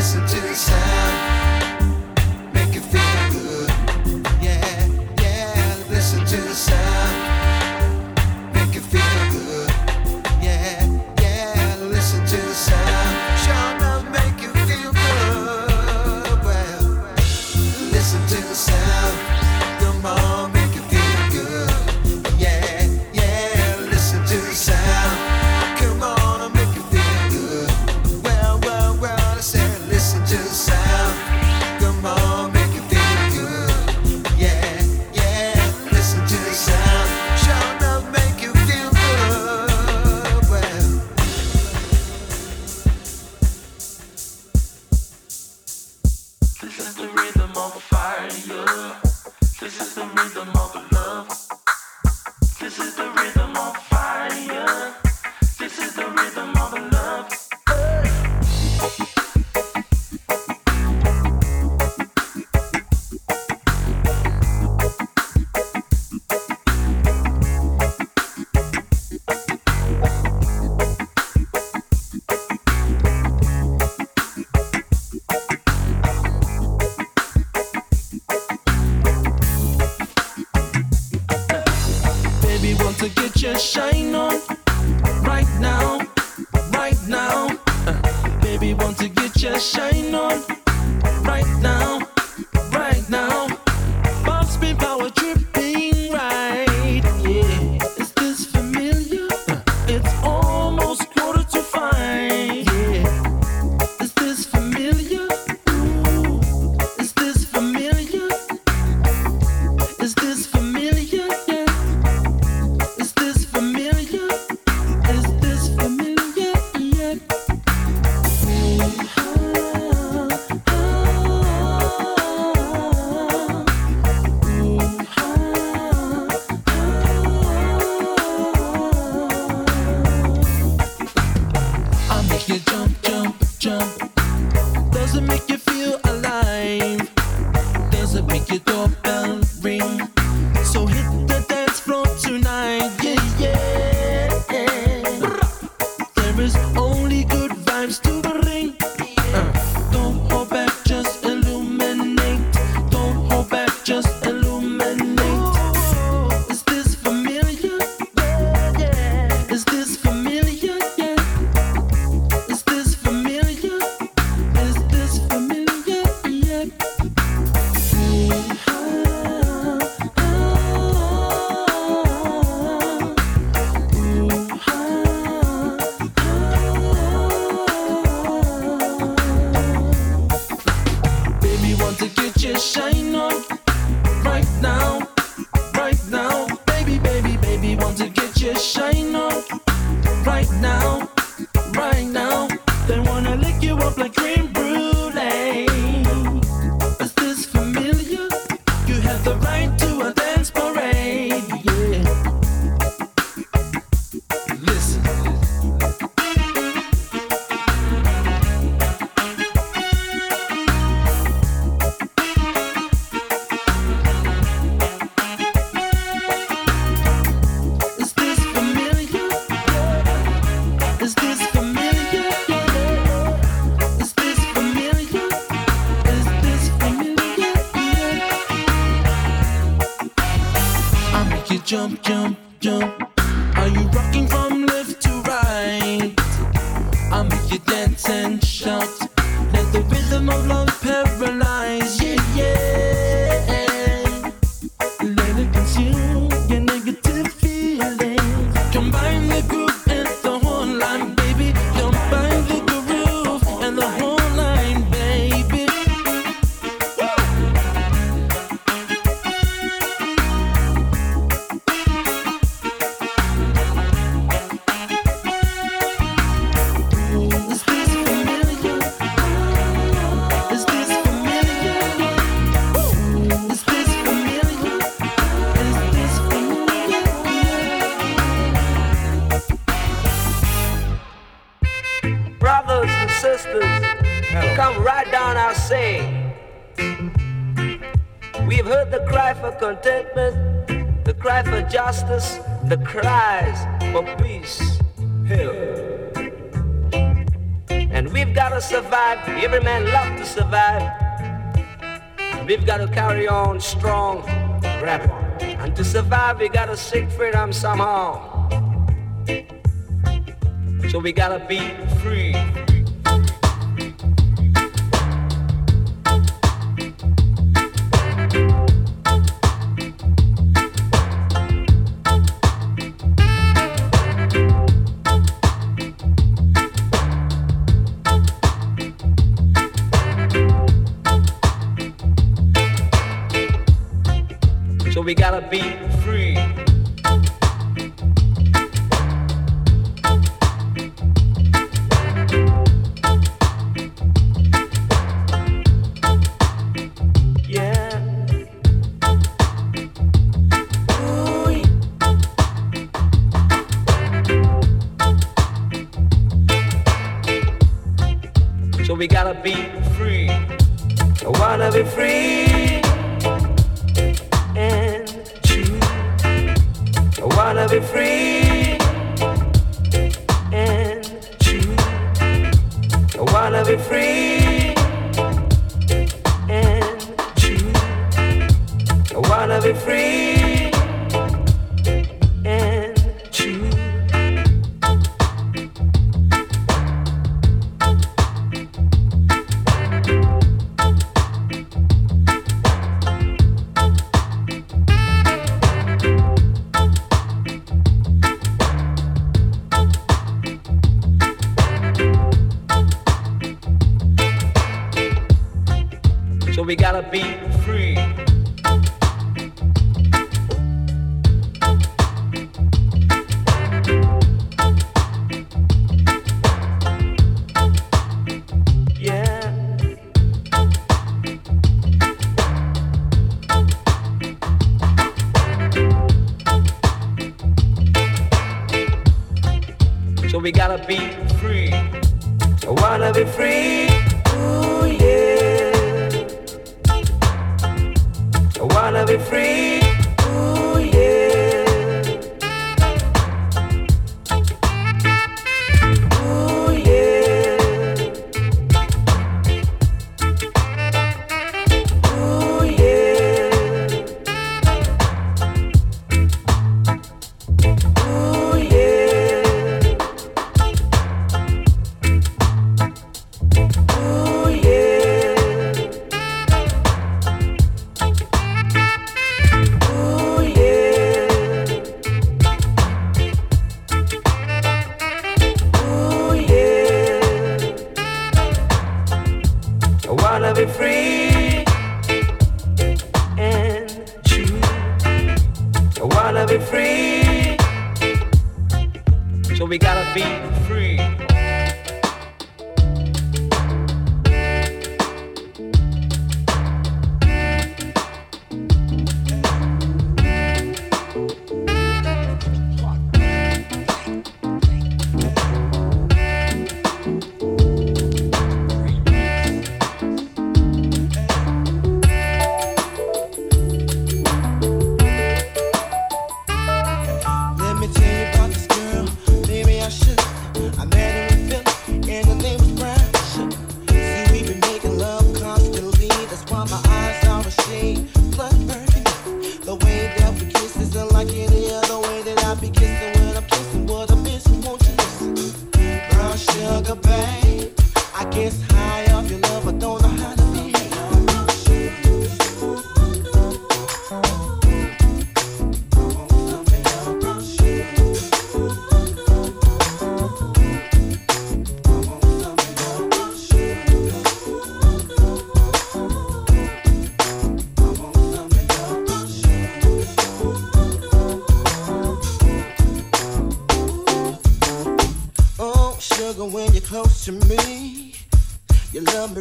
listen to justice, the cries for peace, hell. And we've got to survive. Every man loves to survive. We've got to carry on strong, grab on. And to survive, we got to seek freedom somehow. So we got to be free.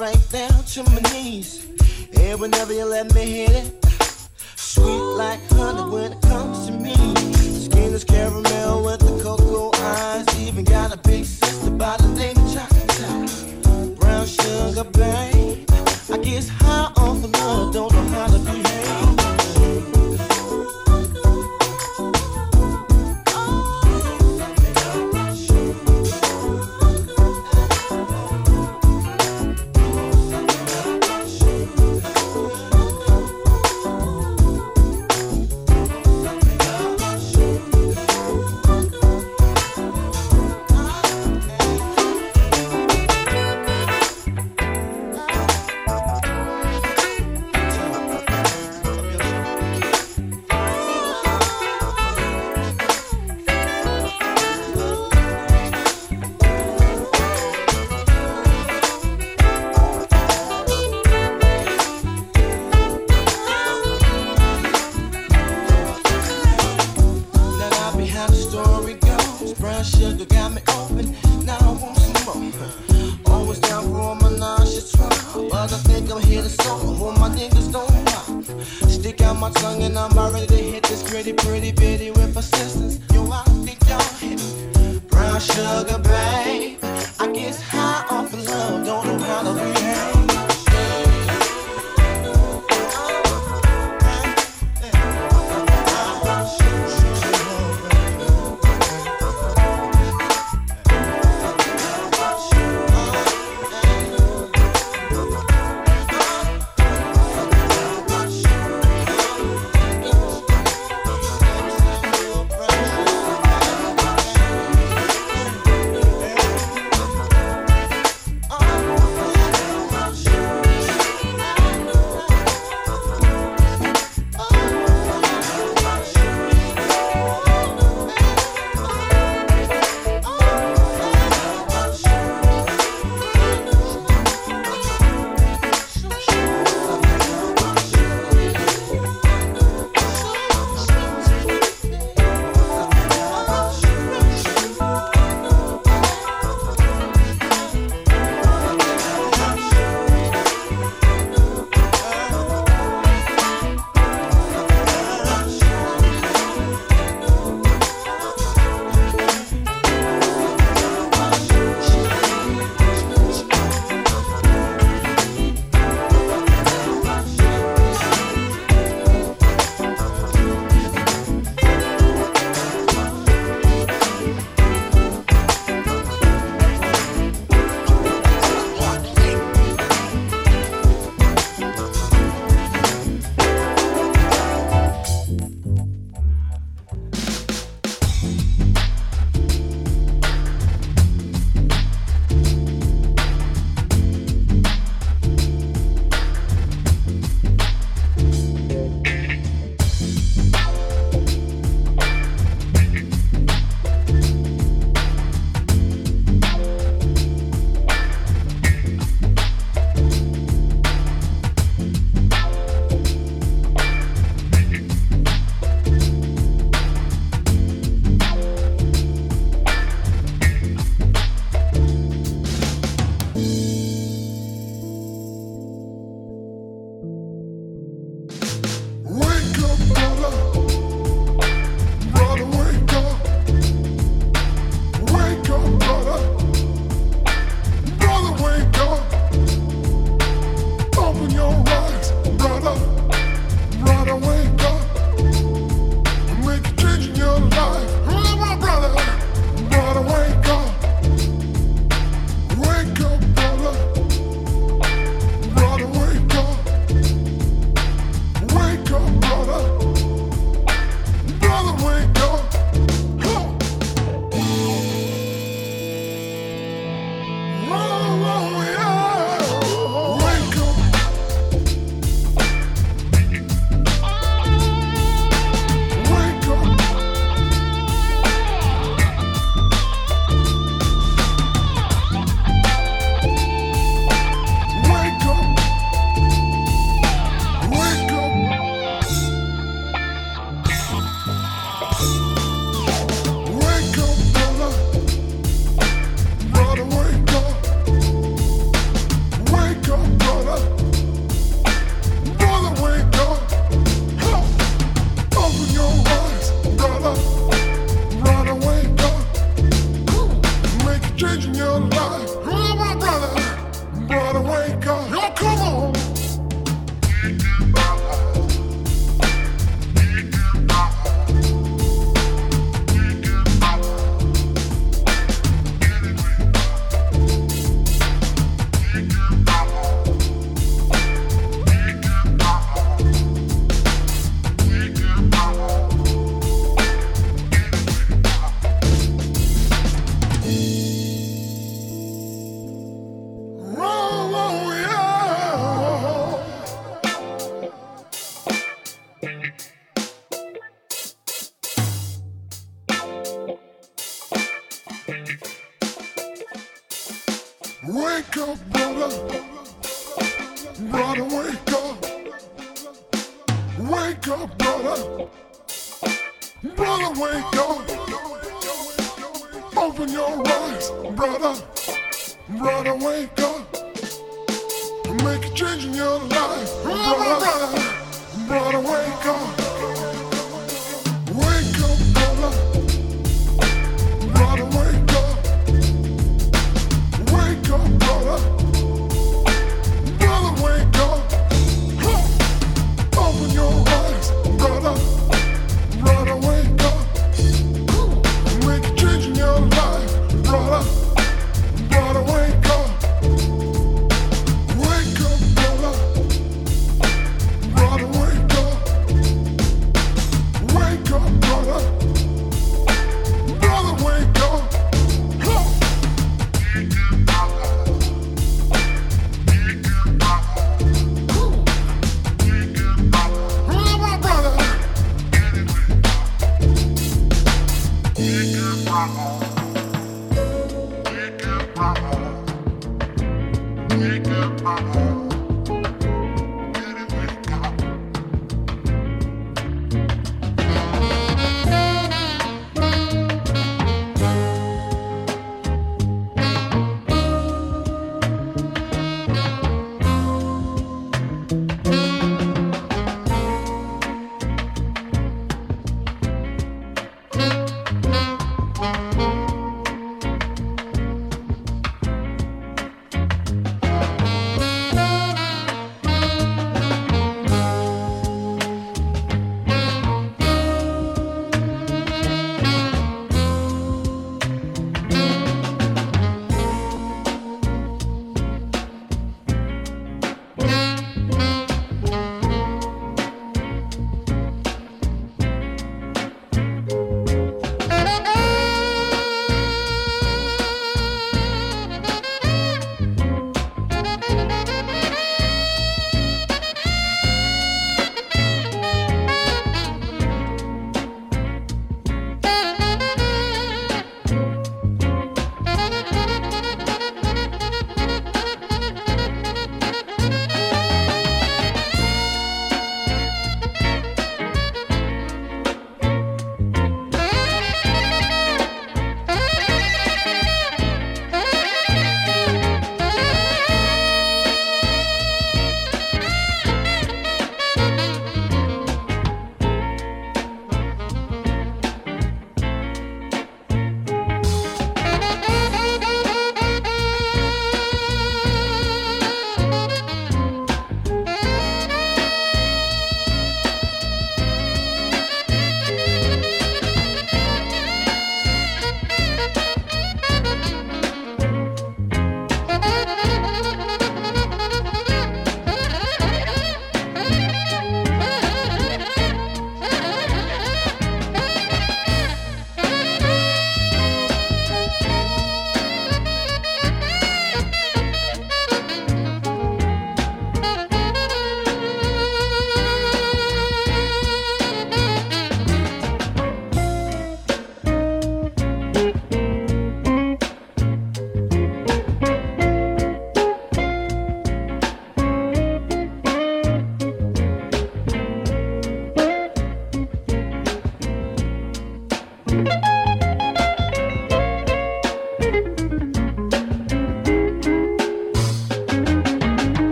right down to my knees. And whenever you let me hit it, sweet like honey when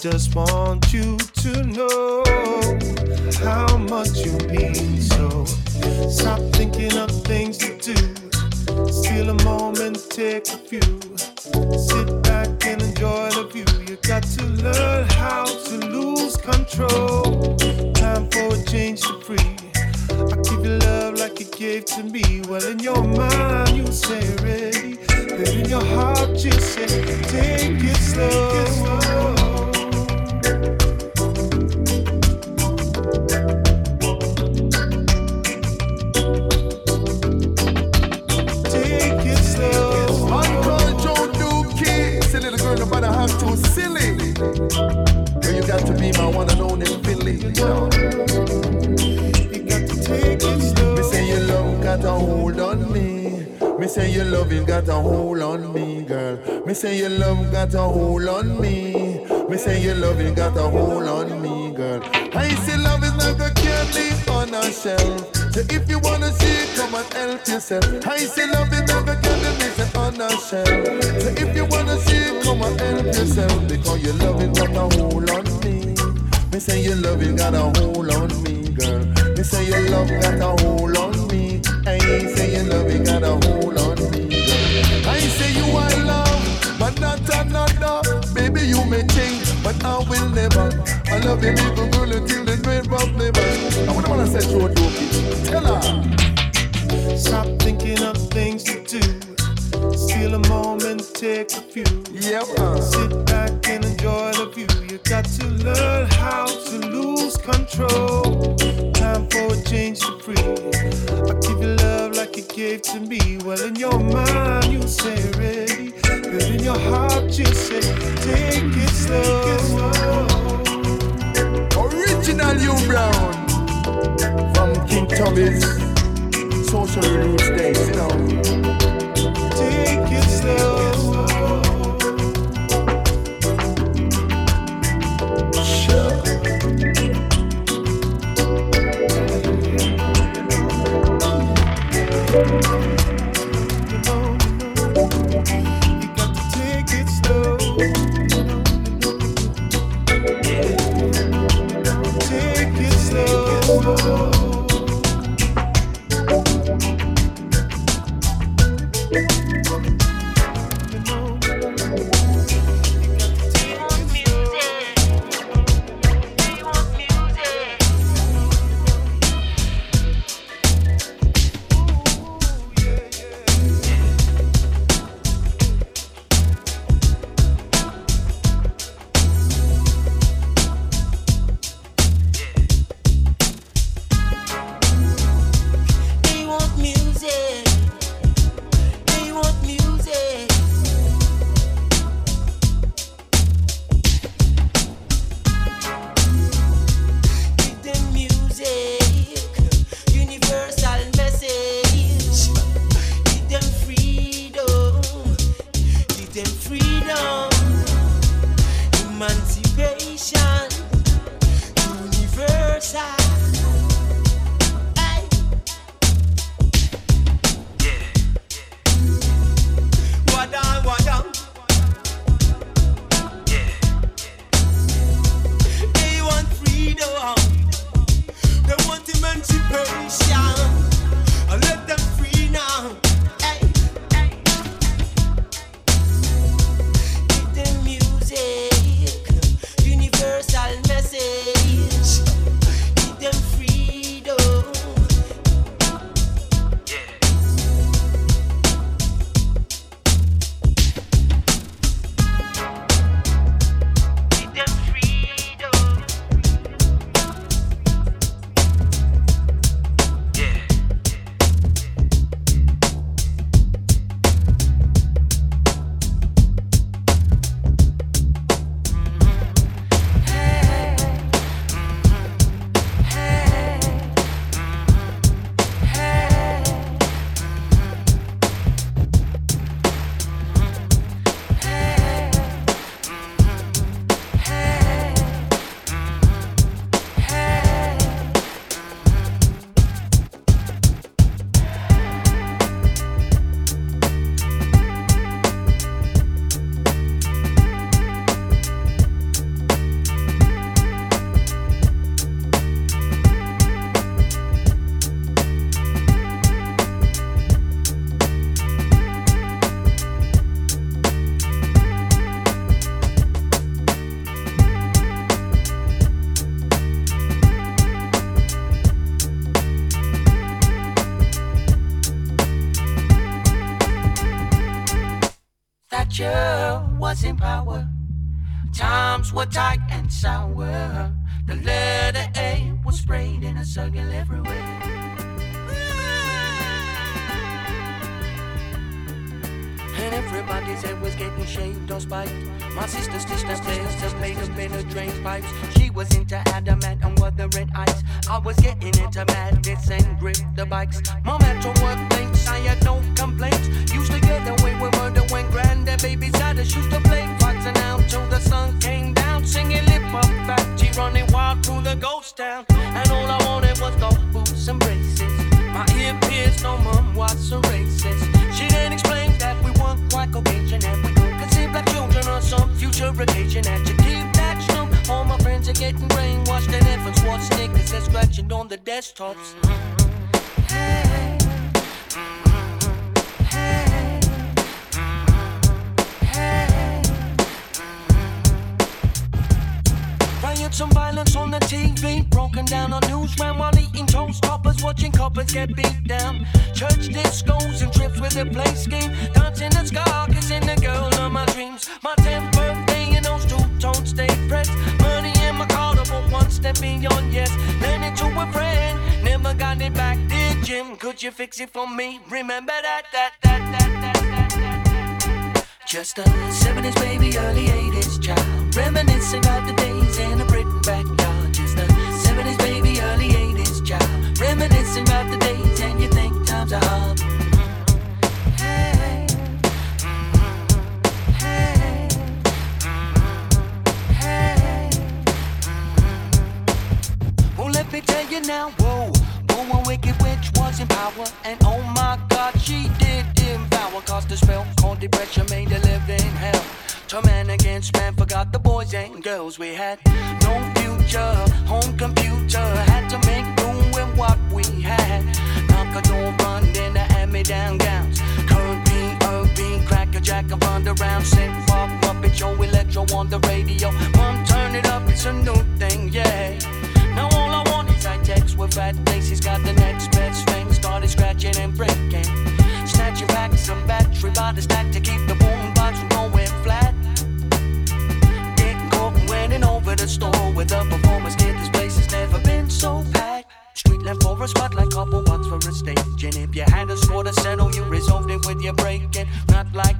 just want love got a hold on me. I ain't saying love it got a hold on me. Girl. I say you are love, but not another. Baby, you may change, but I will never. I love you, little girl, until the grave of never. I wouldn't wanna said you a dopey. Tell her.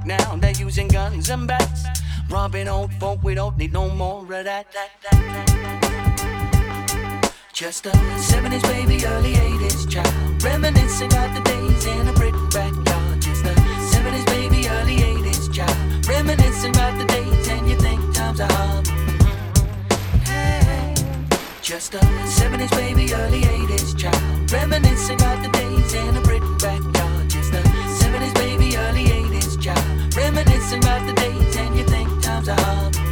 now. They're using guns and bats, robbing old folk. We don't need no more of that. that, that, Just a 70s baby, early 80s child, reminiscing about the days in a brick backyard. Just a 70s baby, early 80s child, reminiscing about the days, and you think times are hard. Just a 70s baby, early 80s child, reminiscing about the days in a brick backyard. Reminiscing about the days and you think times are hard.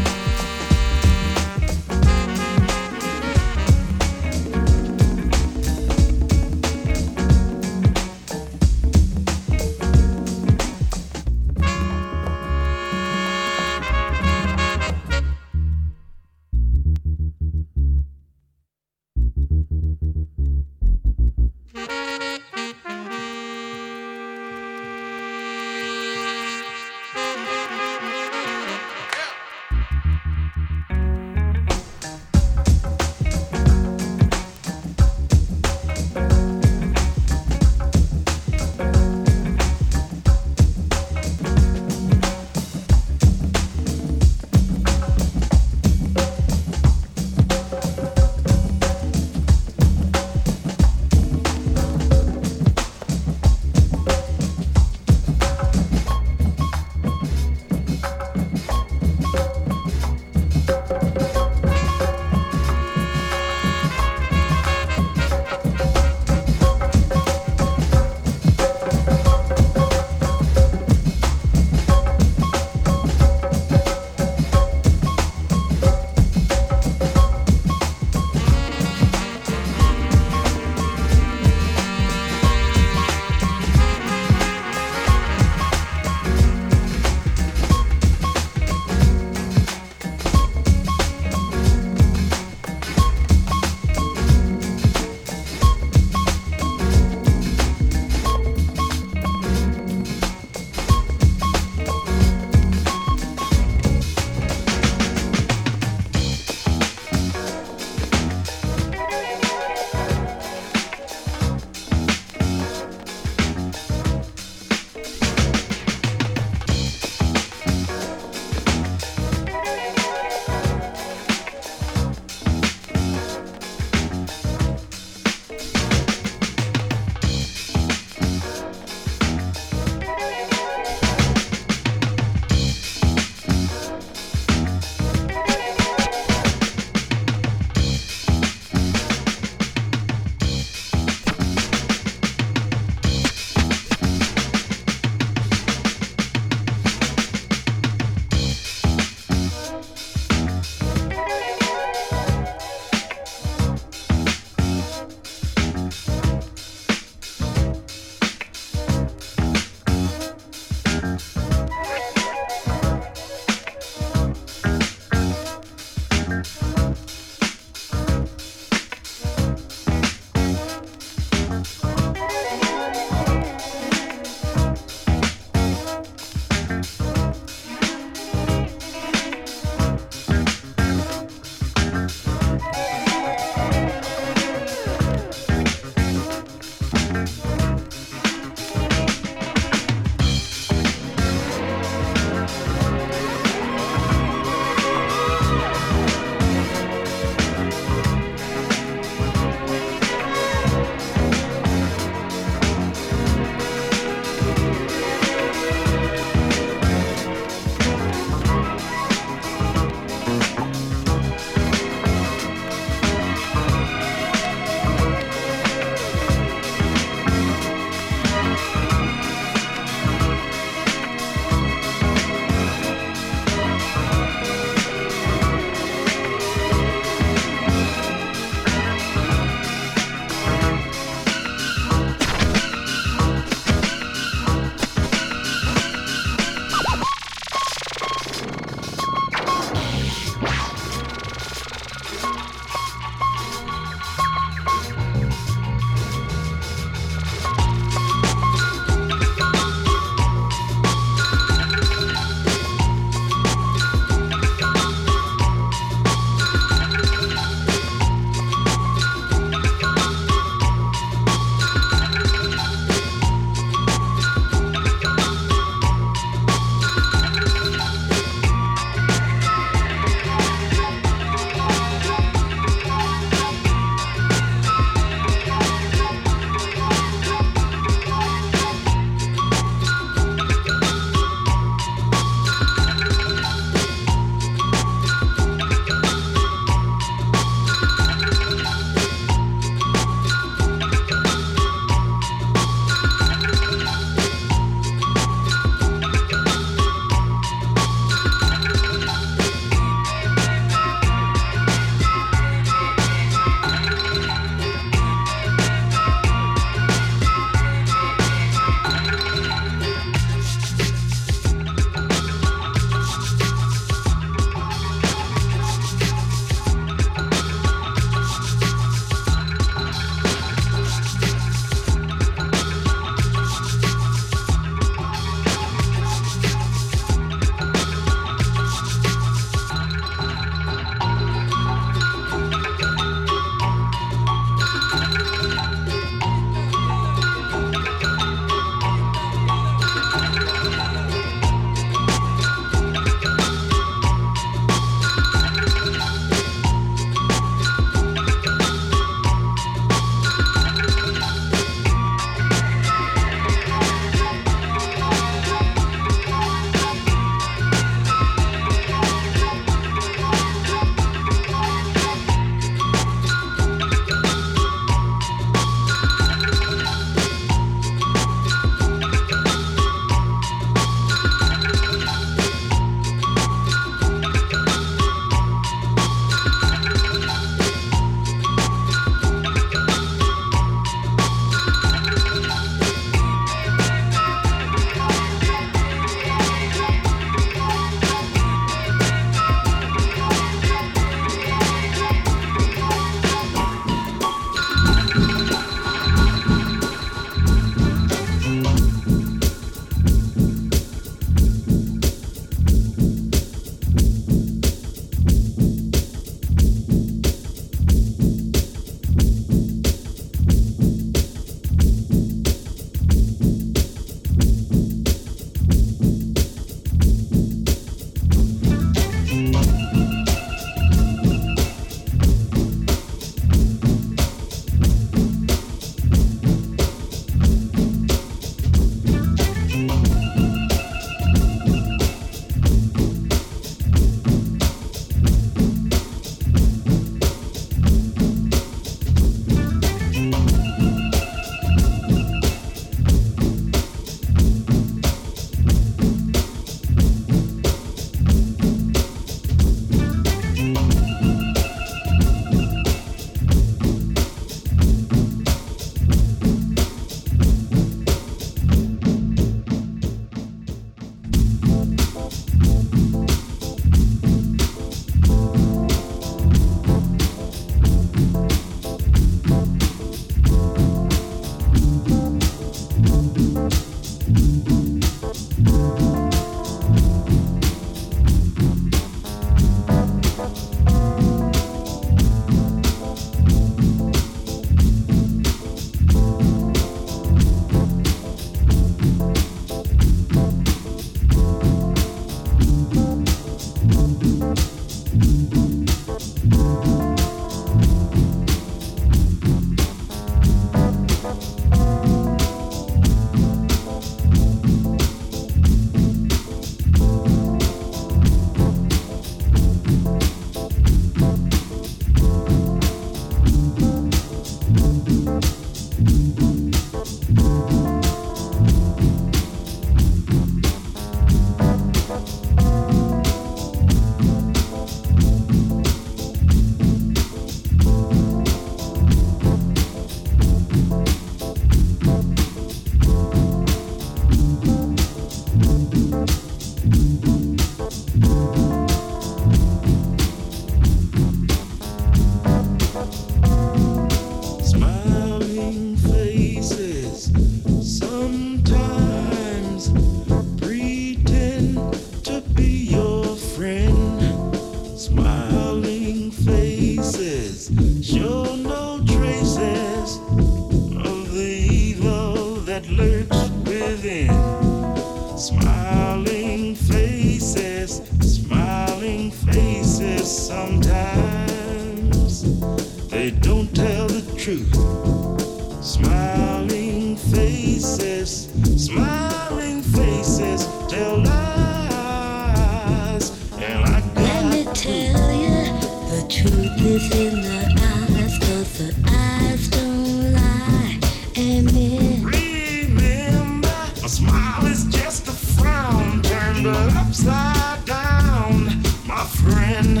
friend.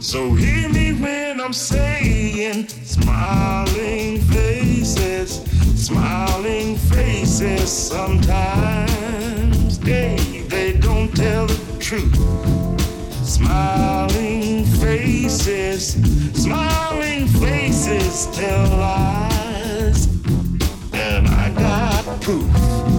So hear me when I'm saying, smiling faces, smiling faces sometimes. Hey, they don't tell the truth. Smiling faces, smiling faces tell lies. And I got proof.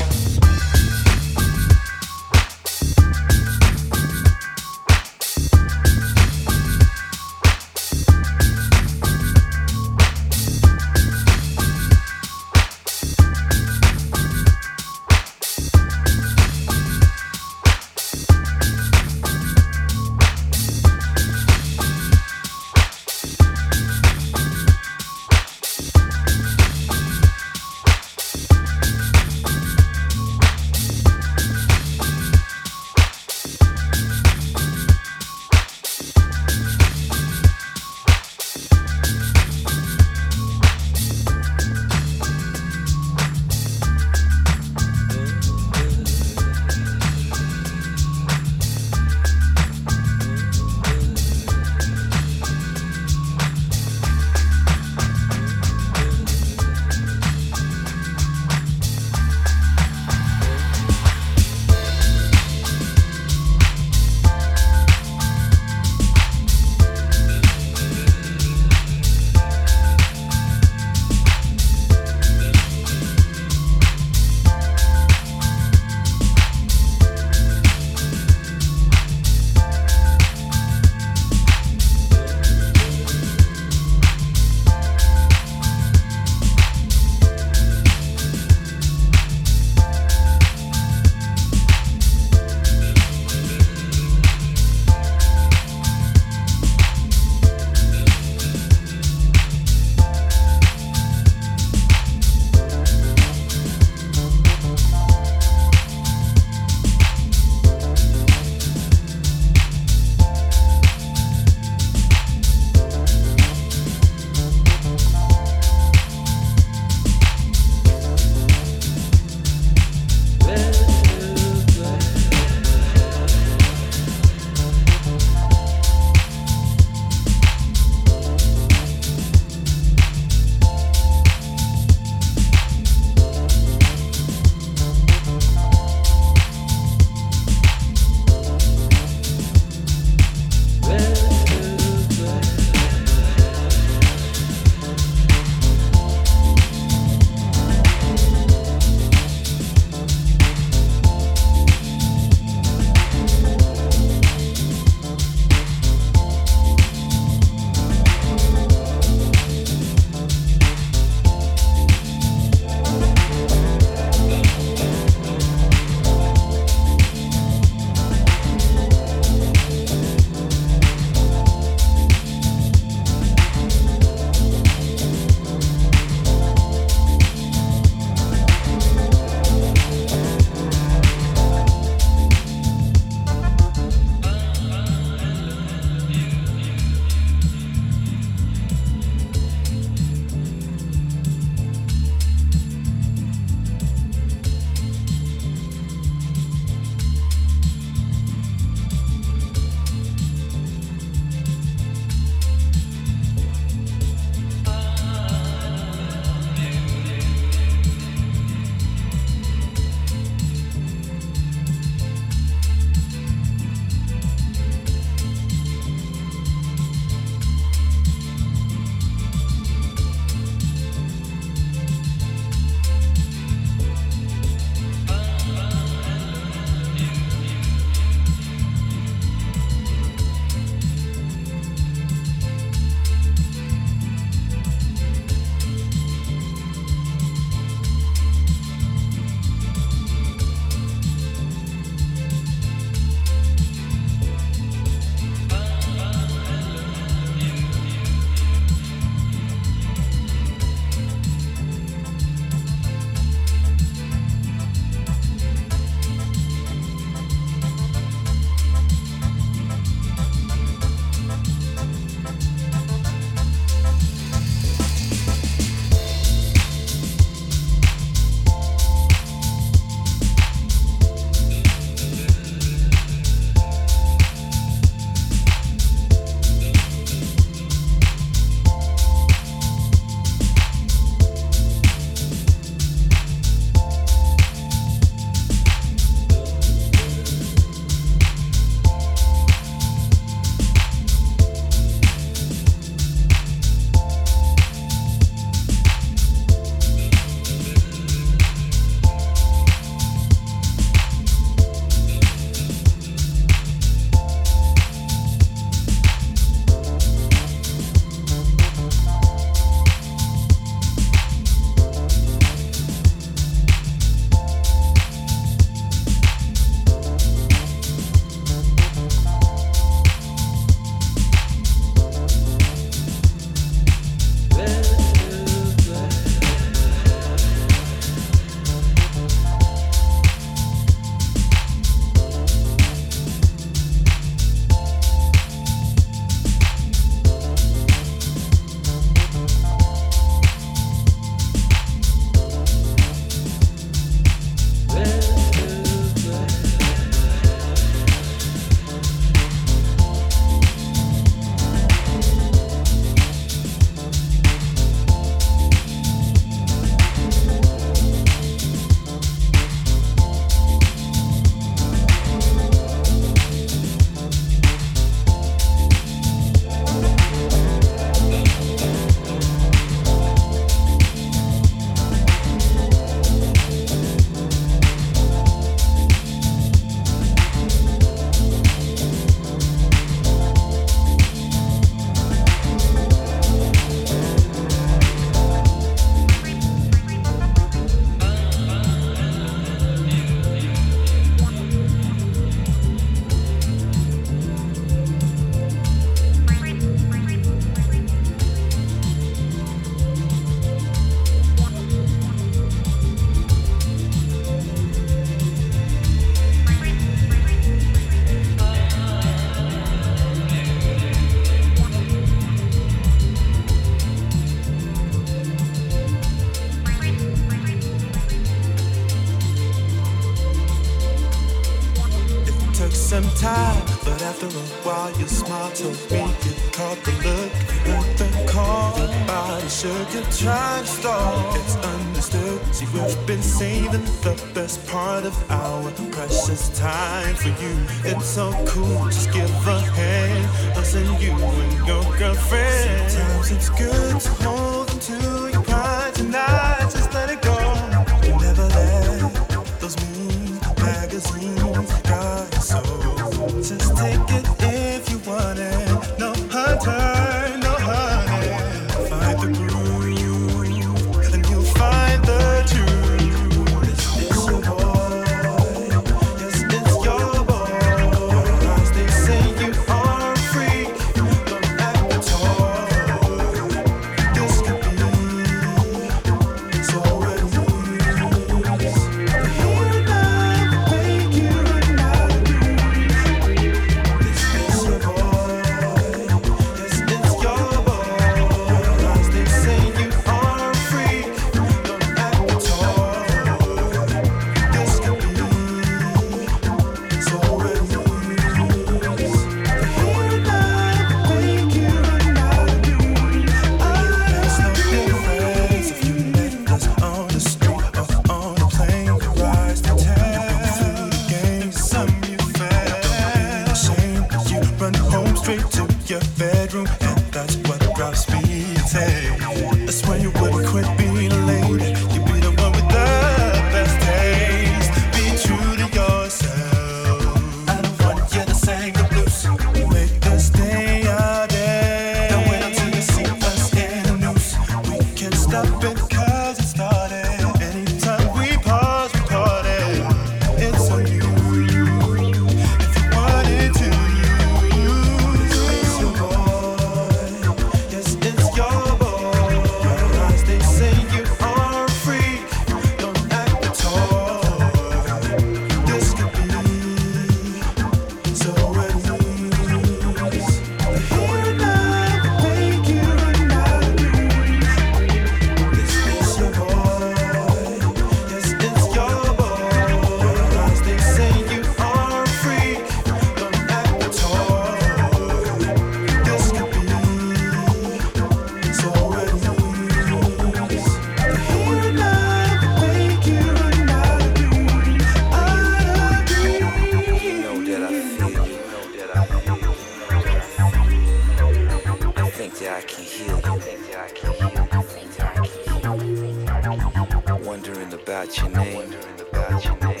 Your name. Wondering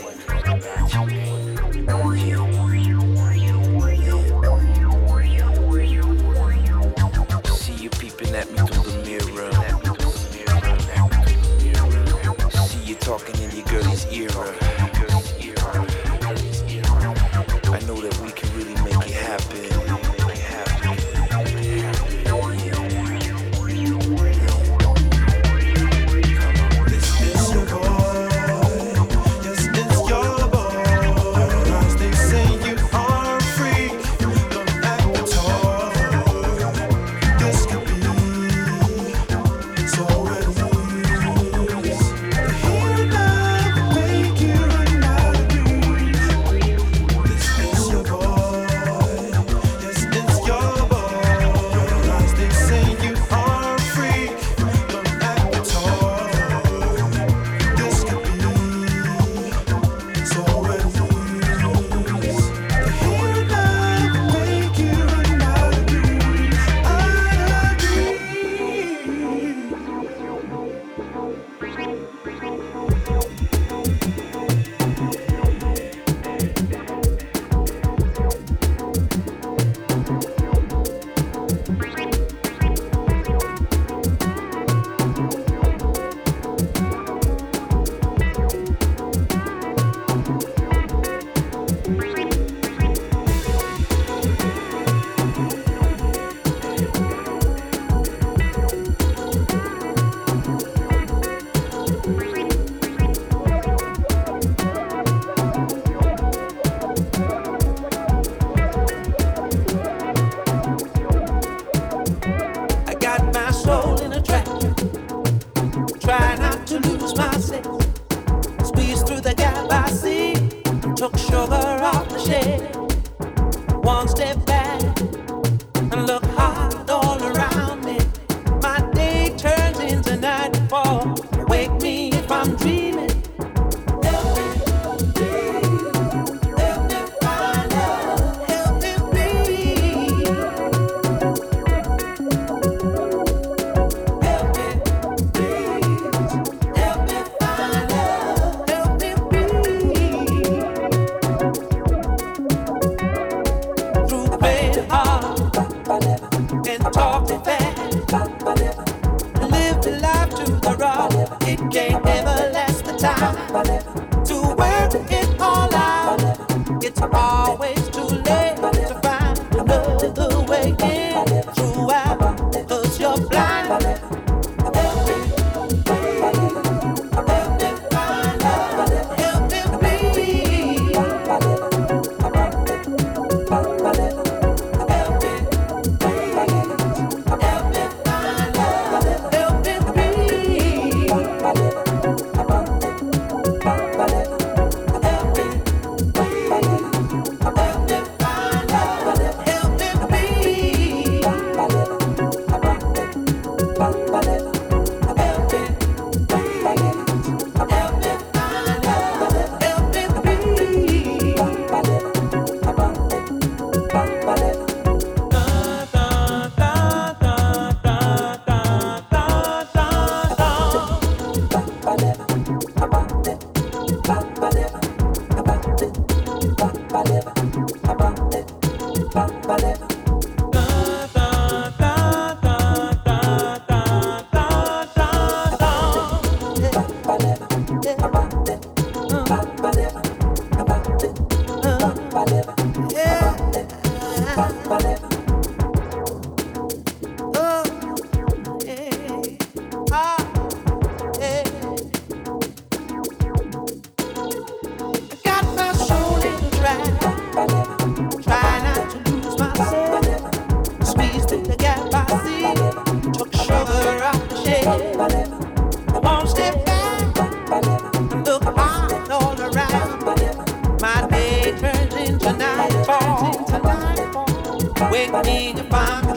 I need to find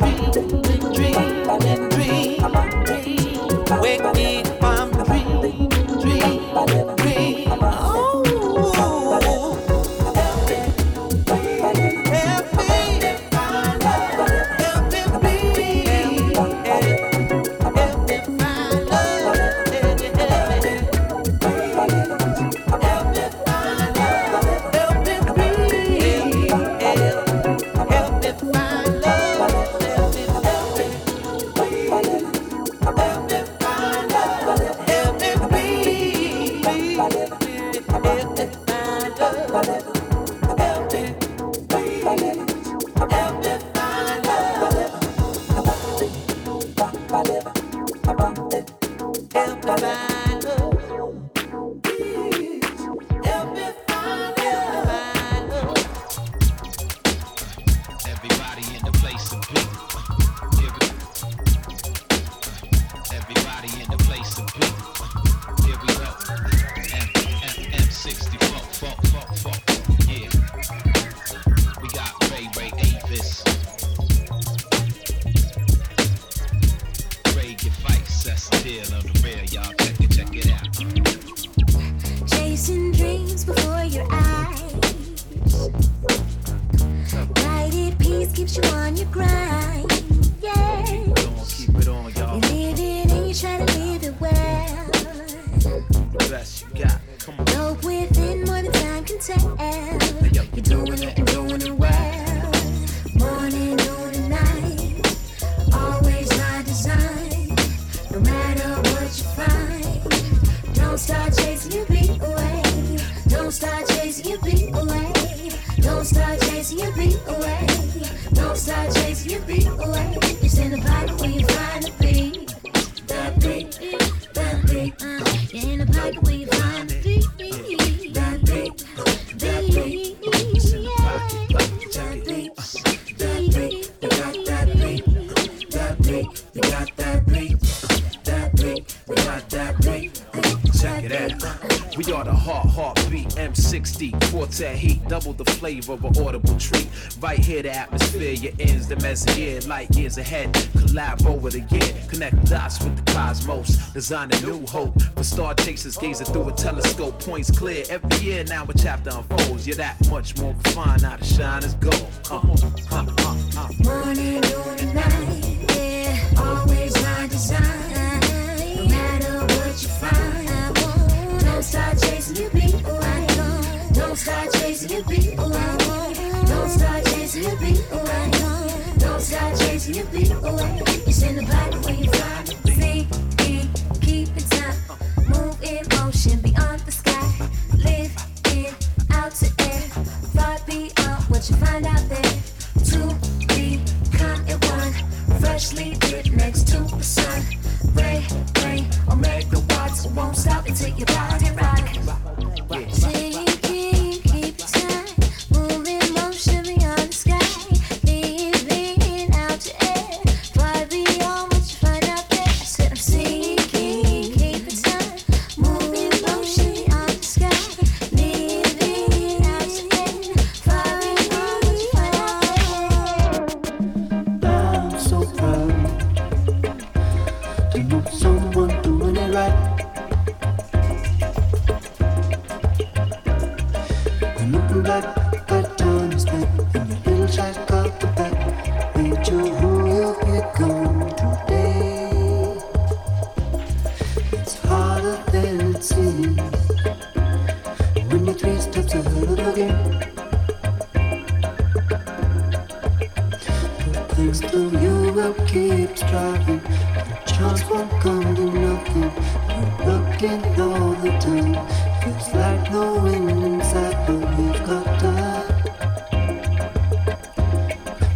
flavor of an audible treat. Right here, the atmosphere, your ends, the messier, light years ahead. Collab over the year, connect dots with the cosmos. Design a new hope for star chasers gazing through a telescope. Points clear every year, now a chapter unfolds. You're that much more refined, now the shine is gold.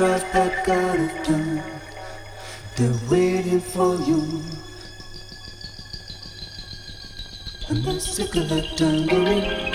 Drive back out of town. They're waiting for you. And they're sick of that tambourine.